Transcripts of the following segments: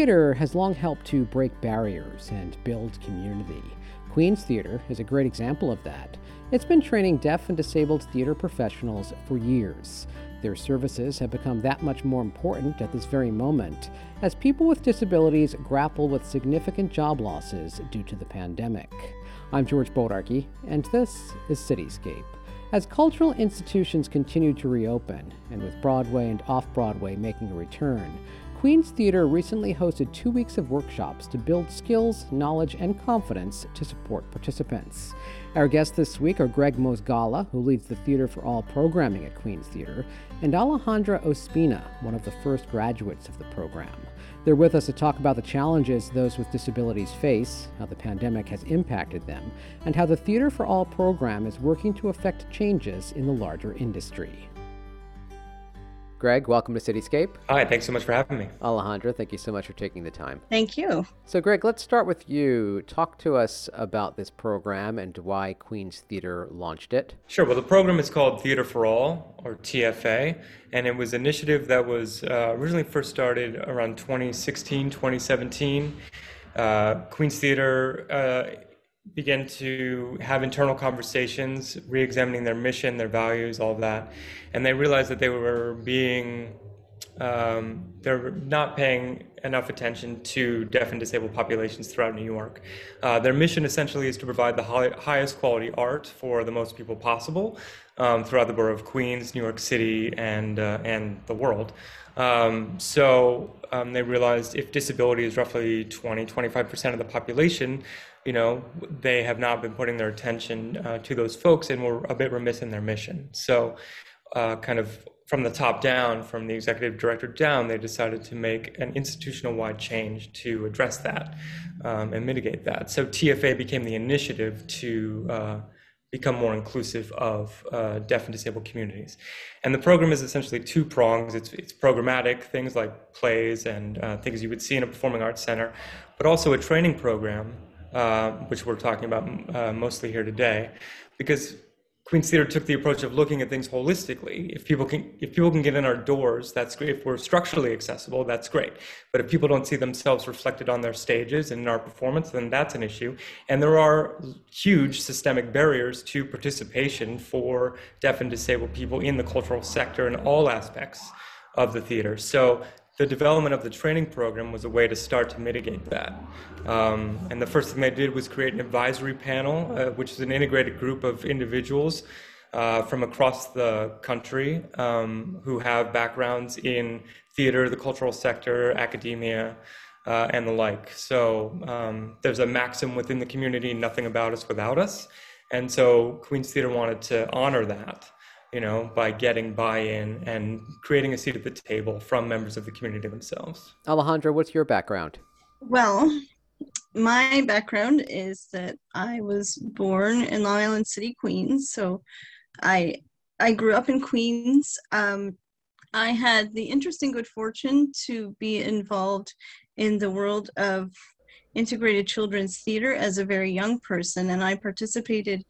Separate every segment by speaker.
Speaker 1: Theater has long helped to break barriers and build community. Queens Theater is a great example of that. It's been training deaf and disabled theater professionals for years. Their services have become that much more important at this very moment as people with disabilities grapple with significant job losses due to the pandemic. I'm George Bodarky, and this is Cityscape. As cultural institutions continue to reopen, and with Broadway and off Broadway making a return, Queens Theater recently hosted two weeks of workshops to build skills, knowledge, and confidence to support participants. Our guests this week are Gregg Mozgala, who leads the Theater for All programming at Queens Theater, and Alejandra Ospina, one of the first graduates of the program. They're with us to talk about the challenges those with disabilities face, how the pandemic has impacted them, and how the Theater for All program is working to affect changes in the larger industry. Gregg, welcome to Cityscape.
Speaker 2: Hi, thanks so much for having me.
Speaker 1: Alejandra, thank you so much for taking the time.
Speaker 3: Thank you.
Speaker 1: So, Gregg, let's start with you. Talk to us about this program and why Queens Theater launched it.
Speaker 2: Sure. Well, the program is called Theater for All, or TFA, and it was an initiative that was uh, originally first started around 2016, 2017. Uh, Queens Theater uh, began to have internal conversations, re-examining their mission, their values, all of that, and they realized that they were being um, they're not paying enough attention to deaf and disabled populations throughout New York. Uh, their mission essentially is to provide the high, highest quality art for the most people possible um, throughout the borough of Queens, New York City, and uh, and the world. Um, so um, they realized if disability is roughly 20, 25% of the population, you know, they have not been putting their attention uh, to those folks and were a bit remiss in their mission. So, uh, kind of from the top down, from the executive director down, they decided to make an institutional wide change to address that um, and mitigate that. So, TFA became the initiative to uh, become more inclusive of uh, deaf and disabled communities. And the program is essentially two prongs. It's, it's programmatic, things like plays and uh, things you would see in a performing arts center, but also a training program uh, which we're talking about uh, mostly here today, because Queens Theater took the approach of looking at things holistically. If people can, if people can get in our doors, that's great. If we're structurally accessible, that's great. But if people don't see themselves reflected on their stages and in our performance, then that's an issue. And there are huge systemic barriers to participation for deaf and disabled people in the cultural sector in all aspects of the theater. So the development of the training program was a way to start to mitigate that. Um, and the first thing they did was create an advisory panel, uh, which is an integrated group of individuals uh, from across the country um, who have backgrounds in theater, the cultural sector, academia, uh, and the like. So um, there's a maxim within the community nothing about us without us. And so Queens Theater wanted to honor that you know, by getting buy-in and creating a seat at the table from members of the community themselves.
Speaker 1: Alejandra, what's your background?
Speaker 3: Well, my background is that I was born in Long Island City, Queens. So I I grew up in Queens. Um, I had the interesting good fortune to be involved in the world of integrated children's theater as a very young person, and I participated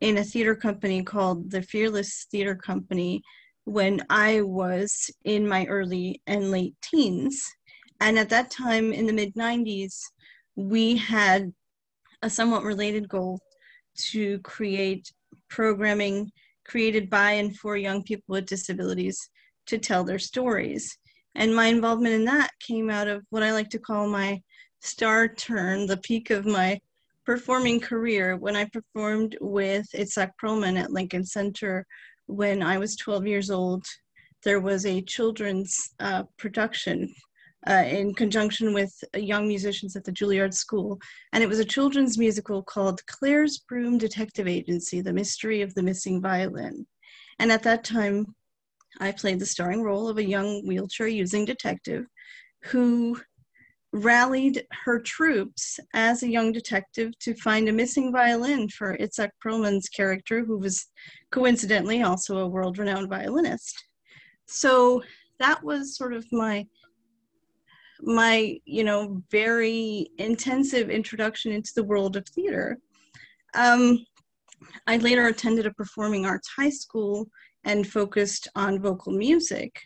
Speaker 3: in a theater company called the Fearless Theater Company when I was in my early and late teens. And at that time in the mid 90s, we had a somewhat related goal to create programming created by and for young people with disabilities to tell their stories. And my involvement in that came out of what I like to call my star turn, the peak of my performing career when I performed with Itzhak Perlman at Lincoln Center when I was 12 years old. There was a children's uh, production uh, in conjunction with young musicians at the Juilliard School. And it was a children's musical called Claire's Broom Detective Agency The Mystery of the Missing Violin. And at that time, I played the starring role of a young wheelchair using detective who rallied her troops as a young detective to find a missing violin for Itzhak Perlman's character, who was coincidentally also a world renowned violinist. So that was sort of my my you know very intensive introduction into the world of theater um, i later attended a performing arts high school and focused on vocal music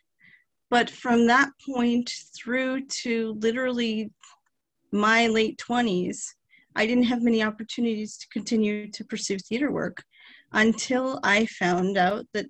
Speaker 3: But from that point through to literally my late 20s, I didn't have many opportunities to continue to pursue theater work until I found out that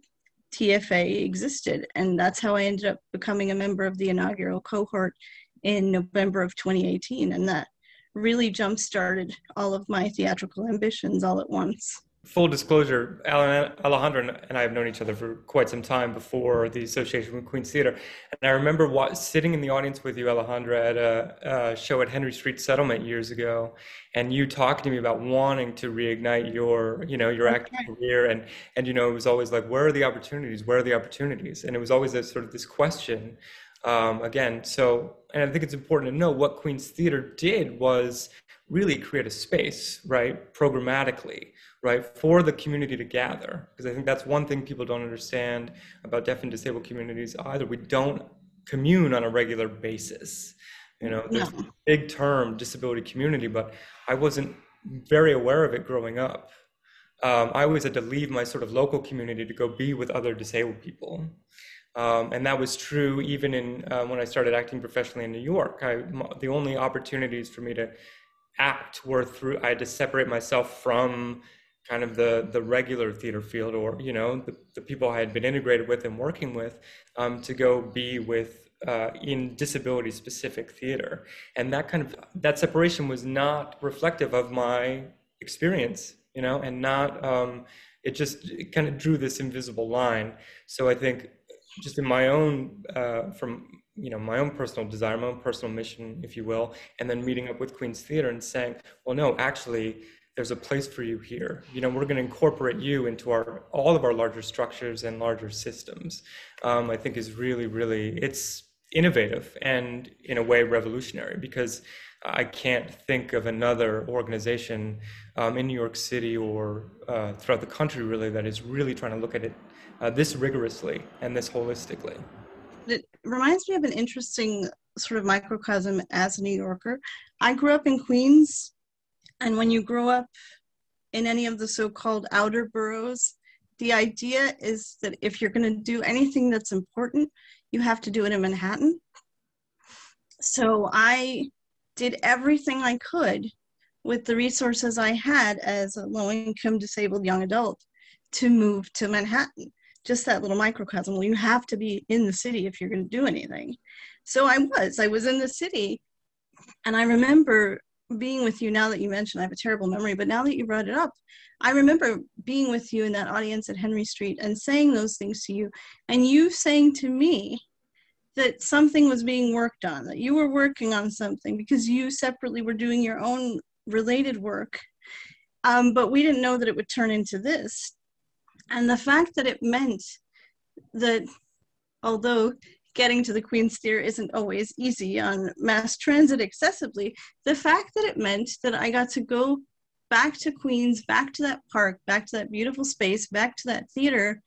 Speaker 3: TFA existed. And that's how I ended up becoming a member of the inaugural cohort in November of 2018. And that really jump started all of my theatrical ambitions all at once
Speaker 2: full disclosure, Alan, Alejandra and I have known each other for quite some time before the association with Queens Theater. And I remember sitting in the audience with you, Alejandra, at a, a, show at Henry Street Settlement years ago, and you talking to me about wanting to reignite your, you know, your acting career. And, and, you know, it was always like, where are the opportunities? Where are the opportunities? And it was always sort of this question. Um, again, so, and I think it's important to know what Queen's Theater did was really create a space, right, programmatically right, for the community to gather. Because I think that's one thing people don't understand about deaf and disabled communities either. We don't commune on a regular basis. You know, there's no. a big term, disability community, but I wasn't very aware of it growing up. Um, I always had to leave my sort of local community to go be with other disabled people. Um, and that was true even in uh, when I started acting professionally in New York. I, the only opportunities for me to act were through I had to separate myself from kind of the the regular theater field or you know the, the people i had been integrated with and working with um, to go be with uh, in disability specific theater. And that kind of that separation was not reflective of my experience you know and not um, it just it kind of drew this invisible line. So i think just in my own uh, from you know my own personal desire my own personal mission if you will and then meeting up with queens theater and saying well no actually there's a place for you here. You know, we're going to incorporate you into our all of our larger structures and larger systems. Um, I think is really, really it's innovative and in a way revolutionary because I can't think of another organization um, in New York City or uh, throughout the country really that is really trying to look at it uh, this rigorously and this holistically.
Speaker 3: It reminds me of an interesting sort of microcosm as a New Yorker. I grew up in Queens and when you grow up in any of the so called outer boroughs, the idea is that if you're going to do anything that's important, you have to do it in Manhattan. So I did everything I could with the resources I had as a low income disabled young adult to move to Manhattan. Just that little microcosm. Well, you have to be in the city if you're going to do anything. So I was. I was in the city. And I remember being with you now that you mentioned, I have a terrible memory, but now that you brought it up, I remember being with you in that audience at Henry Street and saying those things to you, and you saying to me that something was being worked on, that you were working on something because you separately were doing your own related work. Um, but we didn't know that it would turn into this. And the fact that it meant that although getting to the Queens Theater isn't always easy on mass transit accessibly, the fact that it meant that I got to go back to Queens, back to that park, back to that beautiful space, back to that theater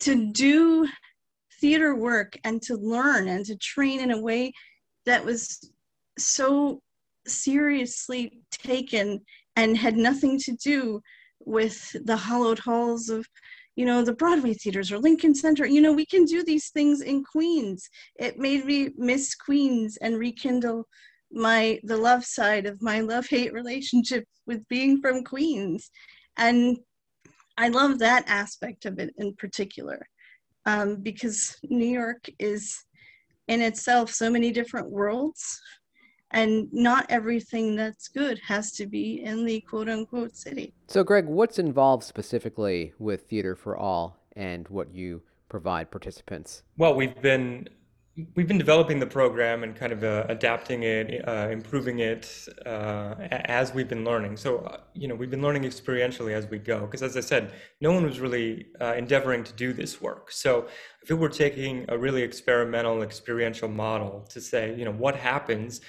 Speaker 3: to do theater work and to learn and to train in a way that was so seriously taken and had nothing to do with the hollowed halls of you know, the Broadway theaters or Lincoln Center. You know, we can do these things in Queens. It made me miss Queens and rekindle my the love side of my love hate relationship with being from Queens, and I love that aspect of it in particular, um, because New York is in itself so many different worlds and not everything that's good has to be in the quote unquote city.
Speaker 1: So, Gregg, what's involved specifically with Theater for All and what you provide participants?
Speaker 2: Well, we've been we've been developing the program and kind of uh, adapting it, uh, improving it uh, as we've been learning. So, uh, you know, we've been learning experientially as we go. Because, as I said, no one was really uh, endeavoring to do this work. So, if we were taking a really experimental, experiential model to say, you know, what happens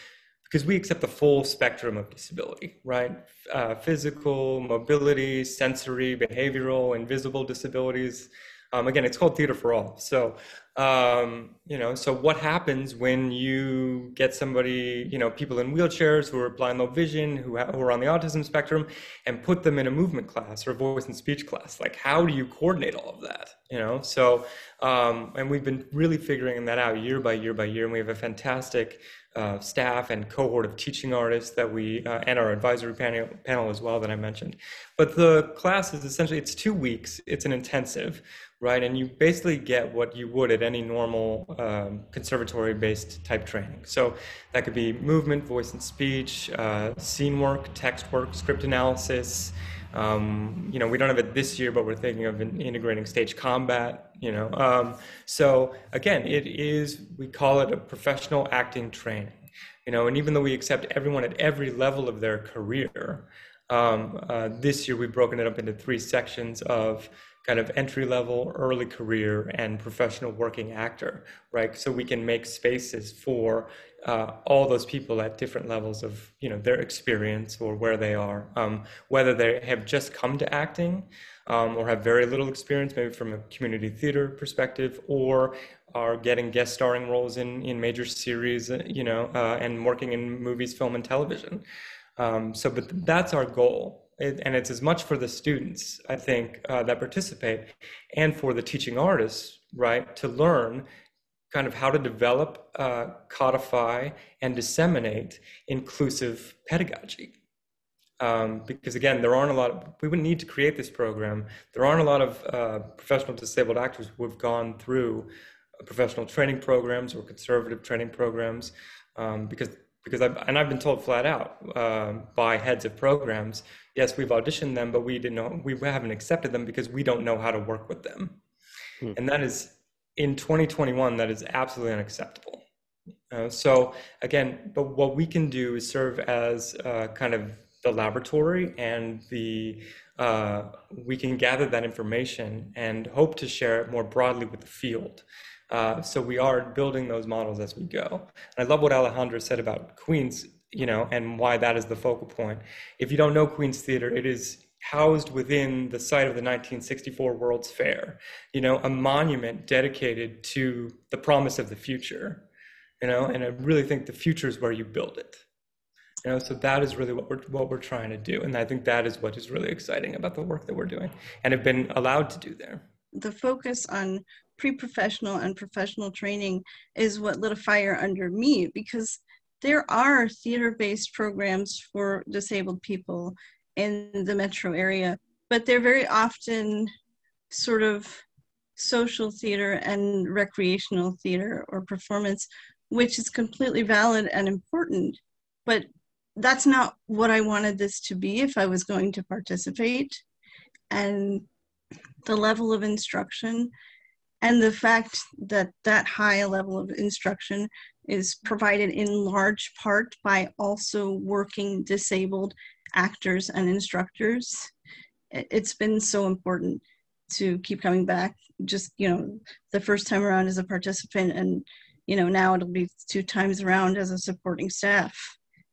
Speaker 2: because we accept the full spectrum of disability, right? Uh, physical, mobility, sensory, behavioral, invisible disabilities. Um, again, it's called Theater for All. So Um, you know, so what happens when you get somebody, you know, people in wheelchairs who are blind, low vision, who, ha- who are on the autism spectrum, and put them in a movement class or a voice and speech class? Like, how do you coordinate all of that? You know, so um, and we've been really figuring that out year by year by year, and we have a fantastic uh, staff and cohort of teaching artists that we uh, and our advisory panel, panel as well that I mentioned. But the class is essentially it's two weeks. It's an intensive right? And you basically get what you would at any normal um, conservatory-based type training. So that could be movement, voice and speech, uh, scene work, text work, script analysis. Um, you know, we don't have it this year, but we're thinking of integrating stage combat. You know, um, so again, it is we call it a professional acting training. You know, and even though we accept everyone at every level of their career, um, uh, this year we've broken it up into three sections of kind of entry level, early career, and professional working actor, right? So we can make spaces for uh, all those people at different levels of you know their experience or where they are, um, whether they have just come to acting um, or have very little experience, maybe from a community theater perspective, or are getting guest starring roles in in major series, uh, you know, uh, and working in movies, film, and television. Um, so, but that's our goal it, and it's as much for the students, I think, uh, that participate, and for the teaching artists, right, to learn kind of how to develop, uh, codify, and disseminate inclusive pedagogy. Um, because again, there aren't a lot. Of, we wouldn't need to create this program. There aren't a lot of uh, professional disabled actors who have gone through professional training programs or conservative training programs, um, because because I've, and I've been told flat out uh, by heads of programs, yes, we've auditioned them, but we didn't know we haven't accepted them because we don't know how to work with them, hmm. and that is in 2021 that is absolutely unacceptable. Uh, so again, but what we can do is serve as uh, kind of the laboratory and the uh, we can gather that information and hope to share it more broadly with the field. Uh, so we are building those models as we go. And I love what Alejandra said about Queens, you know, and why that is the focal point. If you don't know Queens Theater, it is housed within the site of the 1964 World's Fair, you know, a monument dedicated to the promise of the future, you know, and I really think the future is where you build it. You know, so that is really what we're what we're trying to do, and I think that is what is really exciting about the work that we're doing and have been allowed to do there.
Speaker 3: The focus on pre-professional and professional training is what lit a fire under me because there are theater-based programs for disabled people in the metro area, but they're very often sort of social theater and recreational theater or performance, which is completely valid and important. But that's not what I wanted this to be if I was going to participate. And the level of instruction and the fact that that high level of instruction is provided in large part by also working disabled actors and instructors it's been so important to keep coming back. Just you know the first time around as a participant and you know now it'll be two times around as a supporting staff.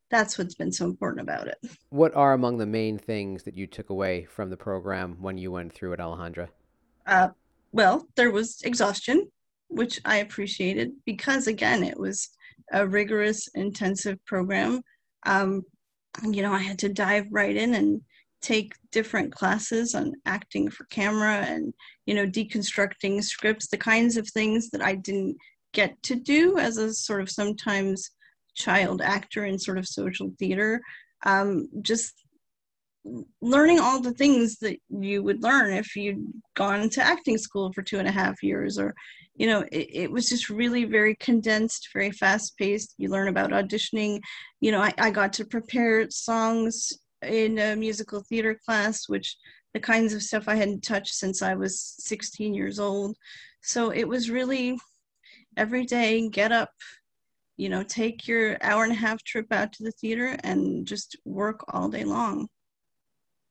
Speaker 3: That's what's been so important about it.
Speaker 1: What are among the main things that you took away from the program when you went through it alejandra?
Speaker 3: Uh, well, there was exhaustion, which I appreciated because, again, it was a rigorous, intensive program. Um, you know, I had to dive right in and take different classes on acting for camera and, you know, deconstructing scripts, the kinds of things that I didn't get to do as a sort of sometimes child actor in sort of social theater. Um, just learning all the things that you would learn if you'd gone to acting school for two and a half years or you know it, it was just really very condensed very fast paced you learn about auditioning. You know I, I got to prepare songs in a musical theater class which the kinds of stuff i hadn't touched since i was 16 years old. So it was really every day get up you know take your hour and a half trip out to the theater and just work all day long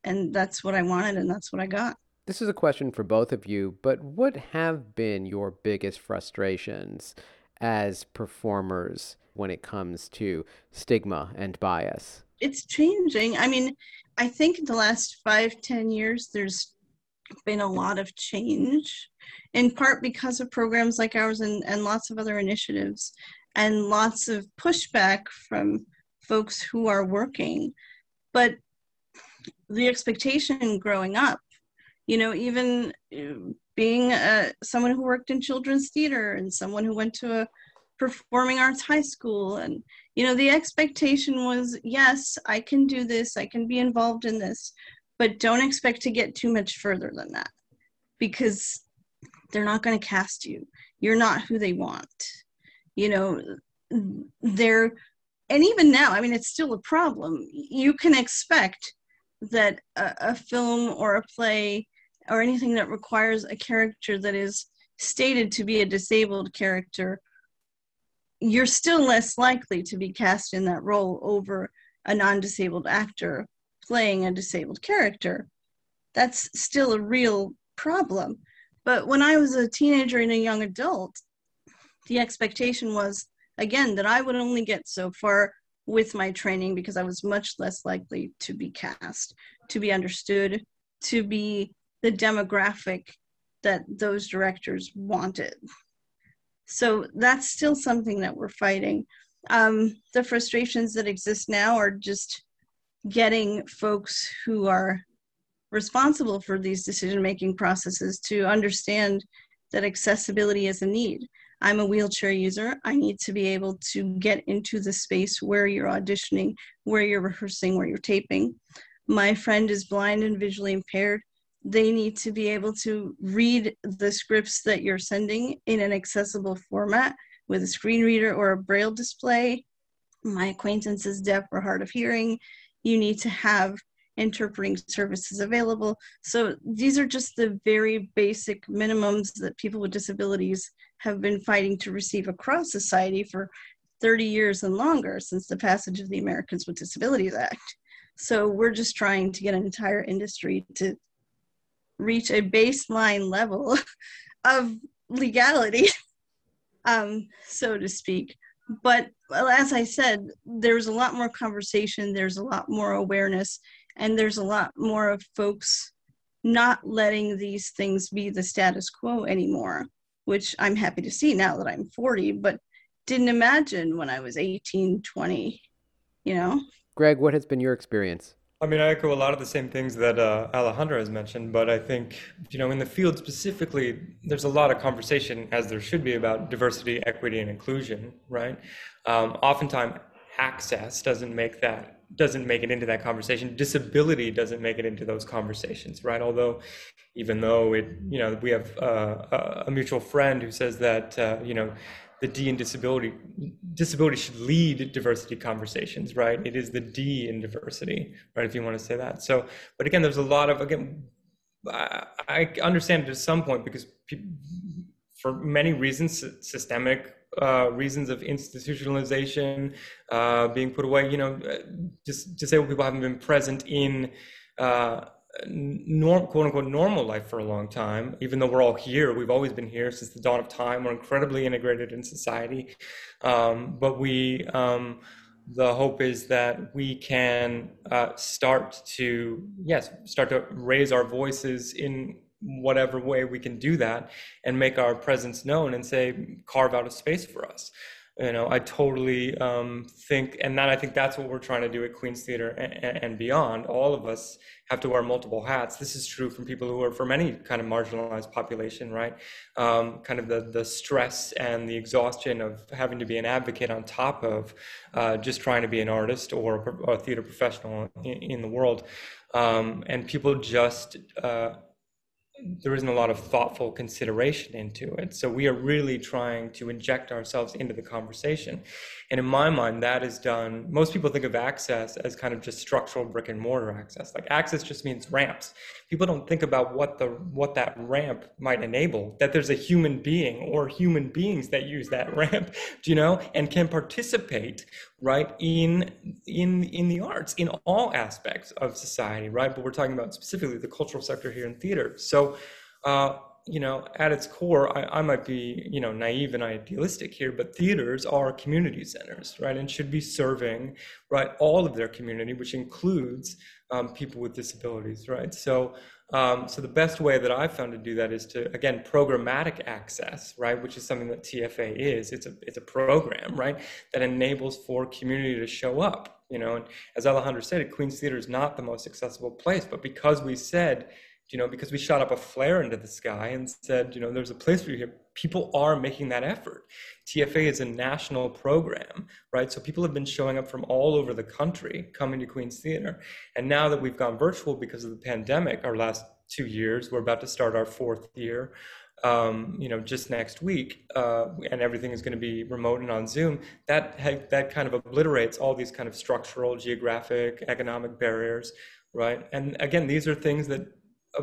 Speaker 3: and that's what I wanted and that's what I got.
Speaker 1: This is a question for both of you, but what have been your biggest frustrations as performers when it comes to stigma and bias?
Speaker 3: It's changing. I mean, I think in the last five, ten years, there's been a lot of change, in part because of programs like ours and, and lots of other initiatives, and lots of pushback from folks who are working. But the expectation growing up, you know, even uh, being uh, someone who worked in children's theater and someone who went to a performing arts high school and you know the expectation was yes i can do this i can be involved in this but don't expect to get too much further than that because they're not going to cast you. You're not who they want. You know they're and even now i mean it's still a problem. You can expect that a, a film or a play or anything that requires a character that is stated to be a disabled character you're still less likely to be cast in that role over a non-disabled actor playing a disabled character. That's still a real problem. But when i was a teenager and a young adult the expectation was again that i would only get so far with my training because i was much less likely to be cast to be understood to be the demographic that those directors wanted so that's still something that we're fighting. Um, the frustrations that exist now are just getting folks who are responsible for these decision making processes to understand that accessibility is a need. I'm a wheelchair user. I need to be able to get into the space where you're auditioning, where you're rehearsing, where you're taping. My friend is blind and visually impaired they need to be able to read the scripts that you're sending in an accessible format with a screen reader or a braille display. My acquaintance is deaf or hard of hearing. You need to have interpreting services available. So these are just the very basic minimums that people with disabilities have been fighting to receive across society for 30 years and longer since the passage of the Americans with Disabilities Act. So we're just trying to get an entire industry to reach a baseline level of legality, um, so to speak. But well, as I said, there's a lot more conversation, there's a lot more awareness, and there's a lot more of folks not letting these things be the status quo anymore, which I'm happy to see now that I'm 40, but didn't imagine when I was 18, 20, you know?
Speaker 1: Gregg, what has been your experience?
Speaker 2: I mean, I echo a lot of the same things that uh, Alejandra has mentioned, but I think, you know, in the field specifically, there's a lot of conversation, as there should be, about diversity, equity, and inclusion, right? Um, oftentimes, access doesn't make that doesn't make it into that conversation. Disability doesn't make it into those conversations, right? Although, even though it, you know, we have uh, a mutual friend who says that, uh, you know, the D in disability disability should lead diversity conversations, right? It is the D in diversity, right? If you want to say that. So, but again, there's a lot of again, I, I understand to some point because for many reasons, systemic uh, reasons of institutionalization uh, being put away, you know, just disabled people haven't been present in. Uh, norm, quote unquote normal life for a long time. Even though we're all here, we've always been here since the dawn of time. We're incredibly integrated in society, um, but we. Um, the hope is that we can uh, start to yes start to raise our voices in whatever way we can do that and make our presence known and say carve out a space for us. You know i totally um, think and that i think that's what we're trying to do at queens theater and, and, beyond. All of us have to wear multiple hats. This is true from people who are from any kind of marginalized population right? Um, kind of the the stress and the exhaustion of having to be an advocate on top of uh, just trying to be an artist or a theater professional in, in the world. Um, and people just uh, there isn't a lot of thoughtful consideration into it. So we are really trying to inject ourselves into the conversation. And in my mind, that is done. Most people think of access as kind of just structural brick and mortar access. Like access just means ramps. People don't think about what the what that ramp might enable. That there's a human being or human beings that use that ramp, you know, and can participate right in in in the arts in all aspects of society, right? But we're talking about specifically the cultural sector here in theater. So. Uh, you know, at its core, I, I might be, you know, naive and idealistic here, but theaters are community centers, right, and should be serving, right, all of their community, which includes um, people with disabilities, right? So, um, so the best way that I've found to do that is to again programmatic access, right, which is something that TFA is. It's a it's a program, right, that enables for community to show up. You know, and as Alejandro said, Queens Theater is not the most accessible place, but because we said you know, because we shot up a flare into the sky and said, you know, there's a place for you here. People are making that effort. TFA is a national program, right? So people have been showing up from all over the country coming to Queens Theater. And now that we've gone virtual because of the pandemic, our last two years, we're about to start our fourth year. Um, you know, just next week, uh, and everything is going to be remote and on Zoom. That that kind of obliterates all these kind of structural, geographic, economic barriers, right? And again, these are things that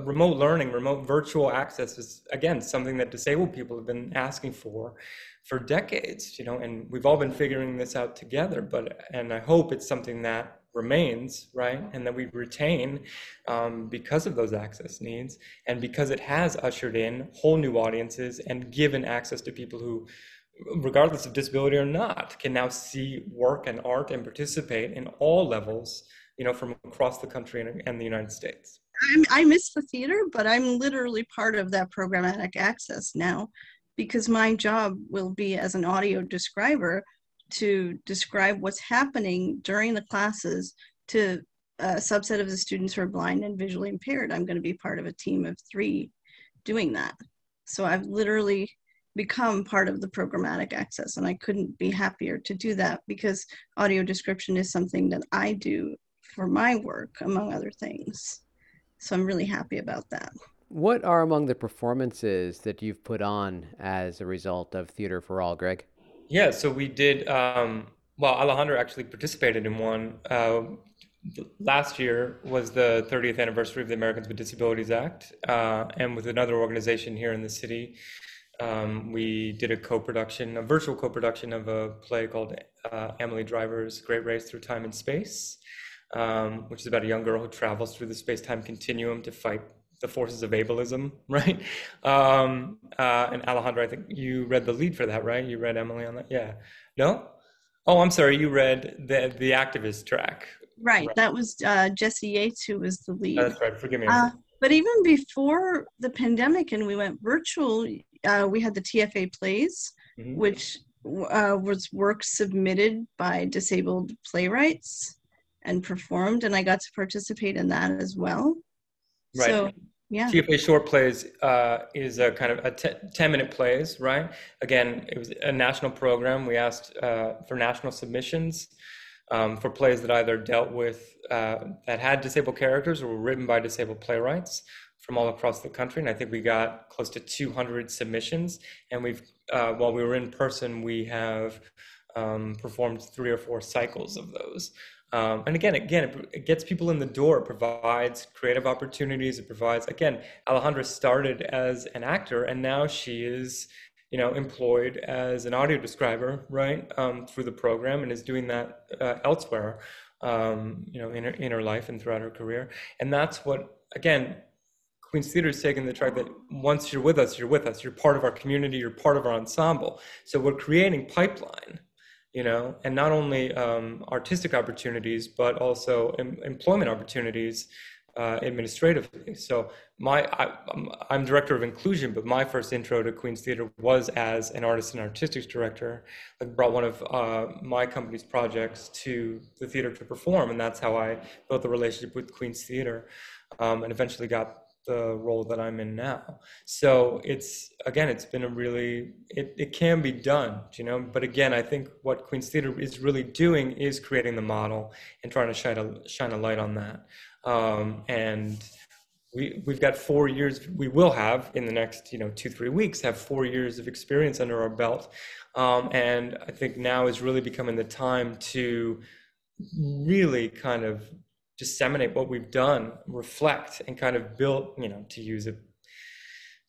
Speaker 2: remote learning, remote virtual access is again something that disabled people have been asking for for decades, you know, and we've all been figuring this out together. But and I hope it's something that remains right and that we retain um, because of those access needs and because it has ushered in whole new audiences and given access to people who regardless of disability or not can now see work and art and participate in all levels you know from across the country and, and the united states
Speaker 3: i miss the theater, but I'm literally part of that programmatic access now because my job will be as an audio describer to describe what's happening during the classes to a subset of the students who are blind and visually impaired. I'm going to be part of a team of three doing that. So I've literally become part of the programmatic access, and I couldn't be happier to do that because audio description is something that I do for my work, among other things. So I'm really happy about that.
Speaker 1: What are among the performances that you've put on as a result of Theater for All, Gregg?
Speaker 2: Yeah, so we did. Um, well, Alejandro actually participated in one. Uh, last year was the 30th anniversary of the Americans with Disabilities Act, uh, and with another organization here in the city, um, we did a co-production, a virtual co-production of a play called uh, Emily Driver's Great Race Through Time and Space um, which is about a young girl who travels through the space-time continuum to fight the forces of ableism, right? Um, uh, and Alejandro, I think you read the lead for that, right? You read Emily on that, yeah. No? Oh, I'm sorry. You read the the activist track.
Speaker 3: Right. right. That was uh, Jesse Yates who was the lead.
Speaker 2: That's right. Forgive me.
Speaker 3: Uh, but even before the pandemic and we went virtual, uh, we had the TFA plays, mm-hmm. which uh, was work submitted by disabled playwrights and performed, and I got to participate in that as well.
Speaker 2: Right. So, yeah. TFA Short Plays uh, is a kind of a t- 10 minute plays, right? Again, it was a national program. We asked uh, for national submissions um, for plays that either dealt with, uh, that had disabled characters or were written by disabled playwrights from all across the country. And I think we got close to 200 submissions. And we've, uh, while we were in person, we have um, performed three or four cycles of those. Um, and again, again, it, it, gets people in the door. It provides creative opportunities. It provides again. Alejandra started as an actor, and now she is, you know, employed as an audio describer, right, um, through the program, and is doing that uh, elsewhere, um, you know, in her in her life and throughout her career. And that's what again. Queens Theater is taking the track that once you're with us, you're with us. You're part of our community. You're part of our ensemble. So we're creating pipeline you know, and not only um, artistic opportunities, but also em- employment opportunities uh, administratively. So my I, am director of inclusion, but my first intro to Queens Theater was as an artist and artistic director. I brought one of uh, my company's projects to the theater to perform, and that's how I built the relationship with Queens Theater, um, and eventually got the role that I'm in now. So it's again, it's been a really it, it can be done, you know. But again, I think what Queens Theater is really doing is creating the model and trying to shine a shine a light on that. Um, and we we've got four years. We will have in the next you know two three weeks have four years of experience under our belt. Um, and I think now is really becoming the time to really kind of disseminate what we've done, reflect, and kind of build, you know, to use a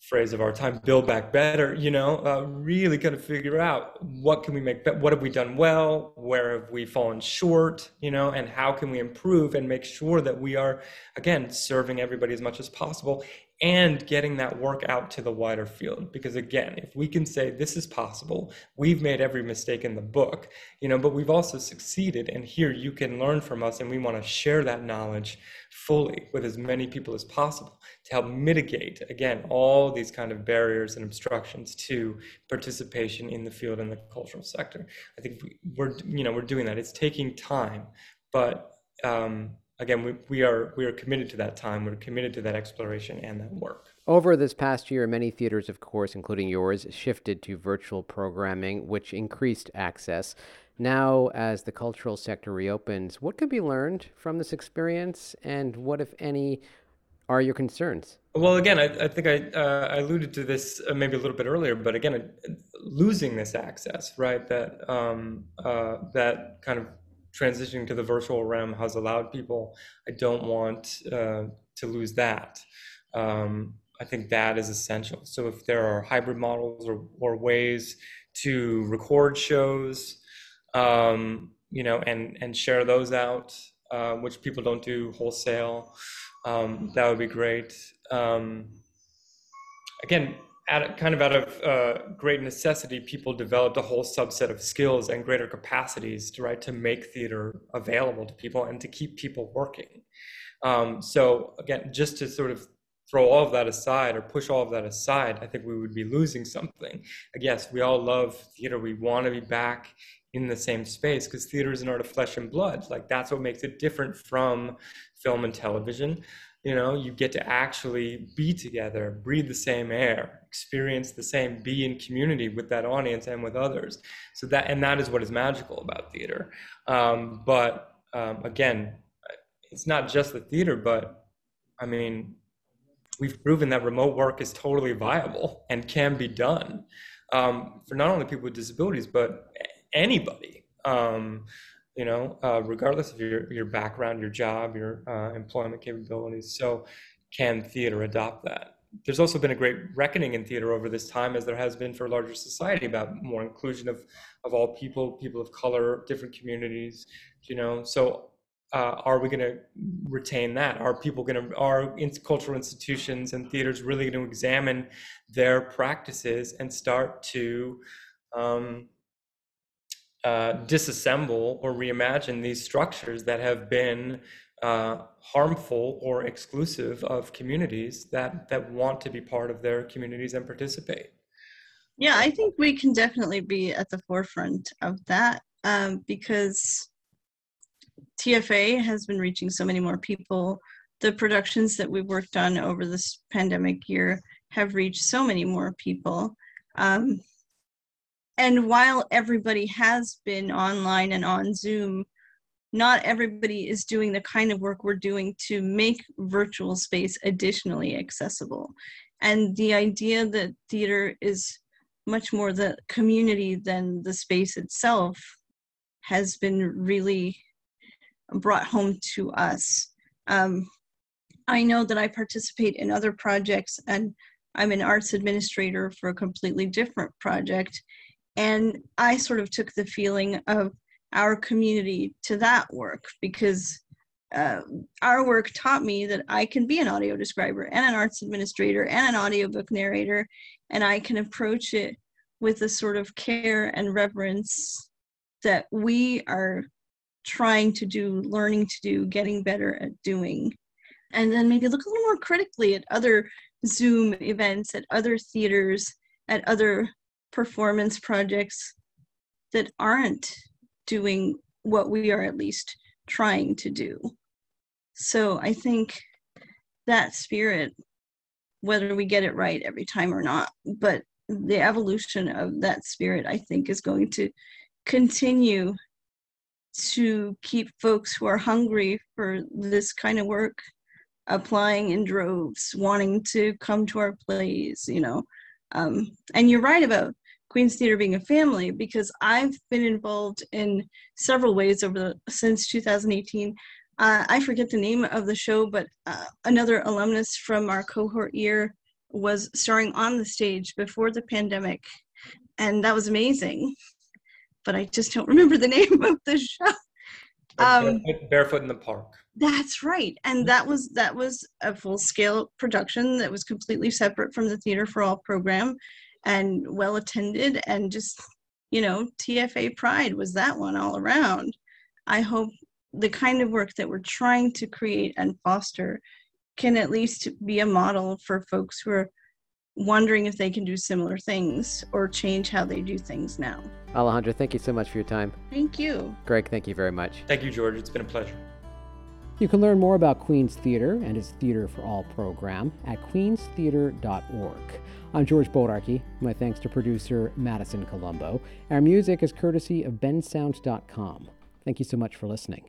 Speaker 2: phrase of our time, build back better, you know, uh, really kind of figure out what can we make, be- what have we done well, where have we fallen short, you know, and how can we improve and make sure that we are, again, serving everybody as much as possible and getting that work out to the wider field. Because again if we can say this is possible we've made every mistake in the book you know but we've also succeeded. And here you can learn from us and we want to share that knowledge fully with as many people as possible to help mitigate again all these kind of barriers and obstructions to participation in the field and the cultural sector. I think we're you know we're doing that. It's taking time but um, again, we, we are we are committed to that time. We're committed to that exploration and that work.
Speaker 1: Over this past year, many theaters, of course, including yours, shifted to virtual programming, which increased access. Now, as the cultural sector reopens, what could be learned from this experience, and what, if any, are your concerns?
Speaker 2: Well, again, I, I think I, uh, I, alluded to this uh, maybe a little bit earlier, but again, losing this access, right? That um, uh, that kind of transitioning to the virtual realm has allowed people. I don't want uh, to lose that. Um, I think that is essential. So if there are hybrid models or, or ways to record shows, um, you know, and and share those out, uh, which people don't do wholesale, um, that would be great. Um, again, out, kind of out of uh, great necessity, people developed a whole subset of skills and greater capacities to right to make theater available to people and to keep people working. Um, so again, just to sort of throw all of that aside or push all of that aside, I think we would be losing something. I guess we all love theater. We want to be back in the same space because theater is an art of flesh and blood. Like that's what makes it different from film and television you know you get to actually be together breathe the same air experience the same be in community with that audience and with others. So that and that is what is magical about theater. Um, but um, again it's not just the theater but i mean we've proven that remote work is totally viable and can be done um, for not only people with disabilities but anybody. Um, you know, uh, regardless of your, your background, your job, your uh, employment capabilities. So, can theater adopt that? There's also been a great reckoning in theater over this time, as there has been for larger society, about more inclusion of, of all people, people of color, different communities, you know. So, uh, are we going to retain that? Are people going to, are in cultural institutions and theaters really going to examine their practices and start to, um, uh, disassemble or reimagine these structures that have been uh, harmful or exclusive of communities that that want to be part of their communities and participate.
Speaker 3: Yeah, I think we can definitely be at the forefront of that um, because TFA has been reaching so many more people. The productions that we've worked on over this pandemic year have reached so many more people. Um, and while everybody has been online and on Zoom, not everybody is doing the kind of work we're doing to make virtual space additionally accessible. And the idea that theater is much more the community than the space itself has been really brought home to us. Um, I know that I participate in other projects and I'm an arts administrator for a completely different project. And I sort of took the feeling of our community to that work because uh, our work taught me that I can be an audio describer and an arts administrator and an audiobook narrator, and I can approach it with the sort of care and reverence that we are trying to do, learning to do, getting better at doing. And then maybe look a little more critically at other Zoom events, at other theaters, at other performance projects that aren't doing what we are at least trying to do. So I think that spirit, whether we get it right every time or not, but the evolution of that spirit, I think, is going to continue to keep folks who are hungry for this kind of work applying in droves, wanting to come to our plays, you know. Um, and you're right about Queens Theater being a family because I've been involved in several ways over the, since 2018. Uh, I forget the name of the show, but uh, another alumnus from our cohort year was starring on the stage before the pandemic, and that was amazing. But I just don't remember the name of the show.
Speaker 2: Um, Barefoot in the Park.
Speaker 3: That's right. And that was that was a full scale production that was completely separate from the Theater for All program and well attended and just you know TFA pride was that one all around. I hope the kind of work that we're trying to create and foster can at least be a model for folks who are wondering if they can do similar things or change how they do things now.
Speaker 1: Alejandra, thank you so much for your time.
Speaker 3: Thank you.
Speaker 1: Gregg, thank you very much.
Speaker 2: Thank you, George. It's been a pleasure.
Speaker 1: You can learn more about Queens Theater and its Theater for All program at queenstheater.org. I'm George Bodarky. My thanks to producer Madison Colombo. Our music is courtesy of bensound.com. Thank you so much for listening.